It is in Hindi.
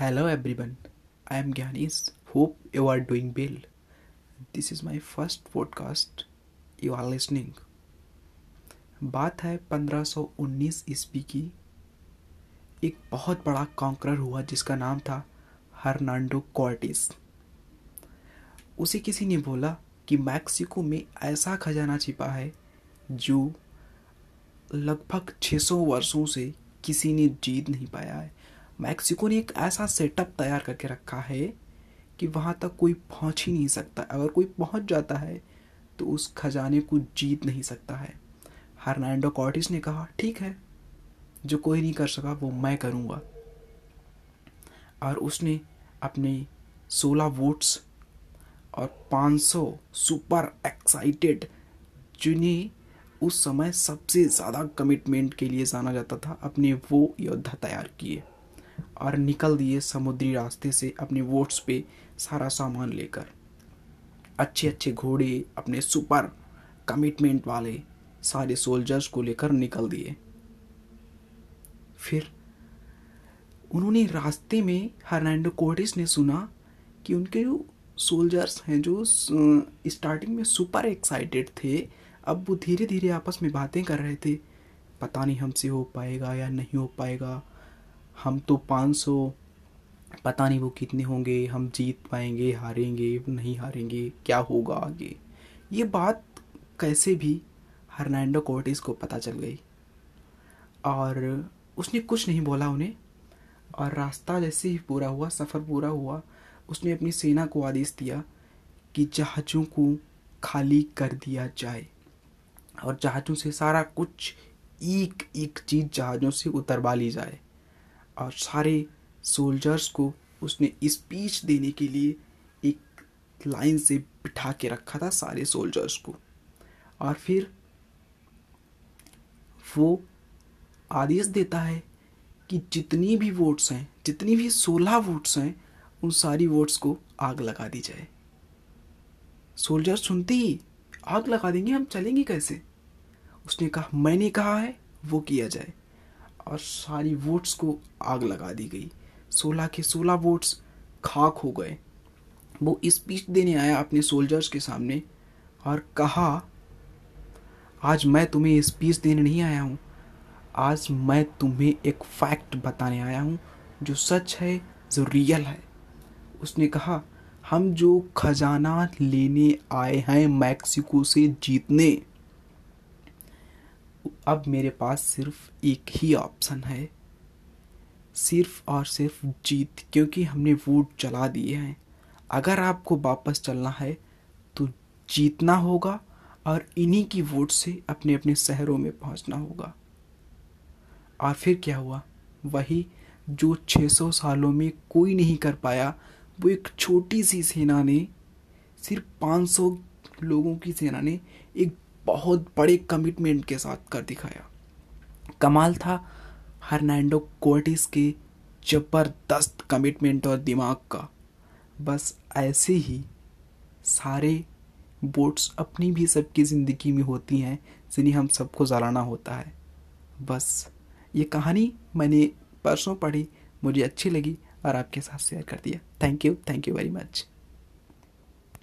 Hello everyone I am Gyanis hope you are doing well this is my first podcast you are listening बात है 1519 ईस्वी की। एक बहुत बड़ा कॉन्करर हुआ, जिसका नाम था हर्नांडो कॉर्टिस। उसे किसी ने बोला कि मैक्सिको में ऐसा खजाना छिपा है, जो लगभग 600 वर्षों से किसी ने जीत नहीं पाया है। मैक्सिको ने एक ऐसा सेटअप तैयार करके रखा है कि वहाँ तक कोई पहुँच ही नहीं सकता। अगर कोई पहुँच जाता है तो उस खजाने को जीत नहीं सकता है। हर्नांडो कॉर्टिस ने कहा, ठीक है, जो कोई नहीं कर सका, वो मैं करूँगा। और उसने अपने 16 वोट्स और 500 सुपर एक्साइटेड, जिन्हें उस समय सबसे ज़्यादा कमिटमेंट के लिए जाना जाता था, अपने वो योद्धा तैयार किए। और निकल दिए समुद्री रास्ते से अपने वोट्स पे सारा सामान लेकर। अच्छे अच्छे घोड़े, अपने सुपर कमिटमेंट वाले सारे सोल्जर्स को लेकर निकल दिए। फिर उन्होंने रास्ते में हर्नांडो कोर्टिस ने सुना कि उनके जो सोल्जर्स हैं, जो स्टार्टिंग में सुपर एक्साइटेड थे, अब वो धीरे धीरे आपस में बातें कर रहे थे। पता नहीं हमसे हो पाएगा या नहीं हो पाएगा। हम तो 500 पता नहीं वो कितने होंगे, हम जीत पाएँगे, हारेंगे, नहीं हारेंगे, क्या होगा आगे? ये बात कैसे भी हर्नांडो कोर्टिस को पता चल गई। और उसने कुछ नहीं बोला उन्हें। और रास्ता जैसे ही पूरा हुआ, सफ़र पूरा हुआ, उसने अपनी सेना को आदेश दिया कि जहाज़ों को खाली कर दिया जाए। और जहाज़ों से सारा कुछ एक एक चीज़ जहाज़ों से उतरवा ली जाए। और सारे सोल्जर्स को उसने स्पीच देने के लिए एक लाइन से बिठा के रखा था सारे सोल्जर्स को। और फिर वो आदेश देता है कि जितनी भी वोट्स हैं, जितनी भी सोलह वोट्स हैं, उन सारी वोट्स को आग लगा दी जाए। सोल्जर सुनते ही आग लगा देंगे, हम चलेंगे कैसे? उसने कहा, मैंने कहा है, वो किया जाए। और सारी वोट्स को आग लगा दी गई। सोलह के सोलह वोट्स खाक हो गए। वो स्पीच देने आया अपने सोल्जर्स के सामने और कहा, आज मैं तुम्हें स्पीच देने नहीं आया हूँ। आज मैं तुम्हें एक फैक्ट बताने आया हूँ, जो सच है, जो रियल है। उसने कहा, हम जो खजाना लेने आए हैं, मैक्सिको से जीतने अब मेरे पास सिर्फ़ एक ही ऑप्शन है। सिर्फ़ और सिर्फ़ जीत, क्योंकि हमने वोट चला दिए हैं। अगर आपको वापस चलना है तो जीतना होगा और इन्हीं की वोट से अपने अपने शहरों में पहुँचना होगा। और फिर क्या हुआ? वही जो 600 सालों में कोई नहीं कर पाया, वो एक छोटी सी सेना ने, सिर्फ़ 500 लोगों की सेना ने एक बहुत बड़े कमिटमेंट के साथ कर दिखाया। कमाल था हर्नांडो कोर्टिस के ज़बरदस्त कमिटमेंट और दिमाग का। बस ऐसे ही सारे बोट्स अपनी भी सबकी ज़िंदगी में होती हैं, जिन्हें हम सबको जलाना होता है। बस ये कहानी मैंने परसों पढ़ी, मुझे अच्छी लगी और आपके साथ शेयर कर दिया। Thank you thank you very much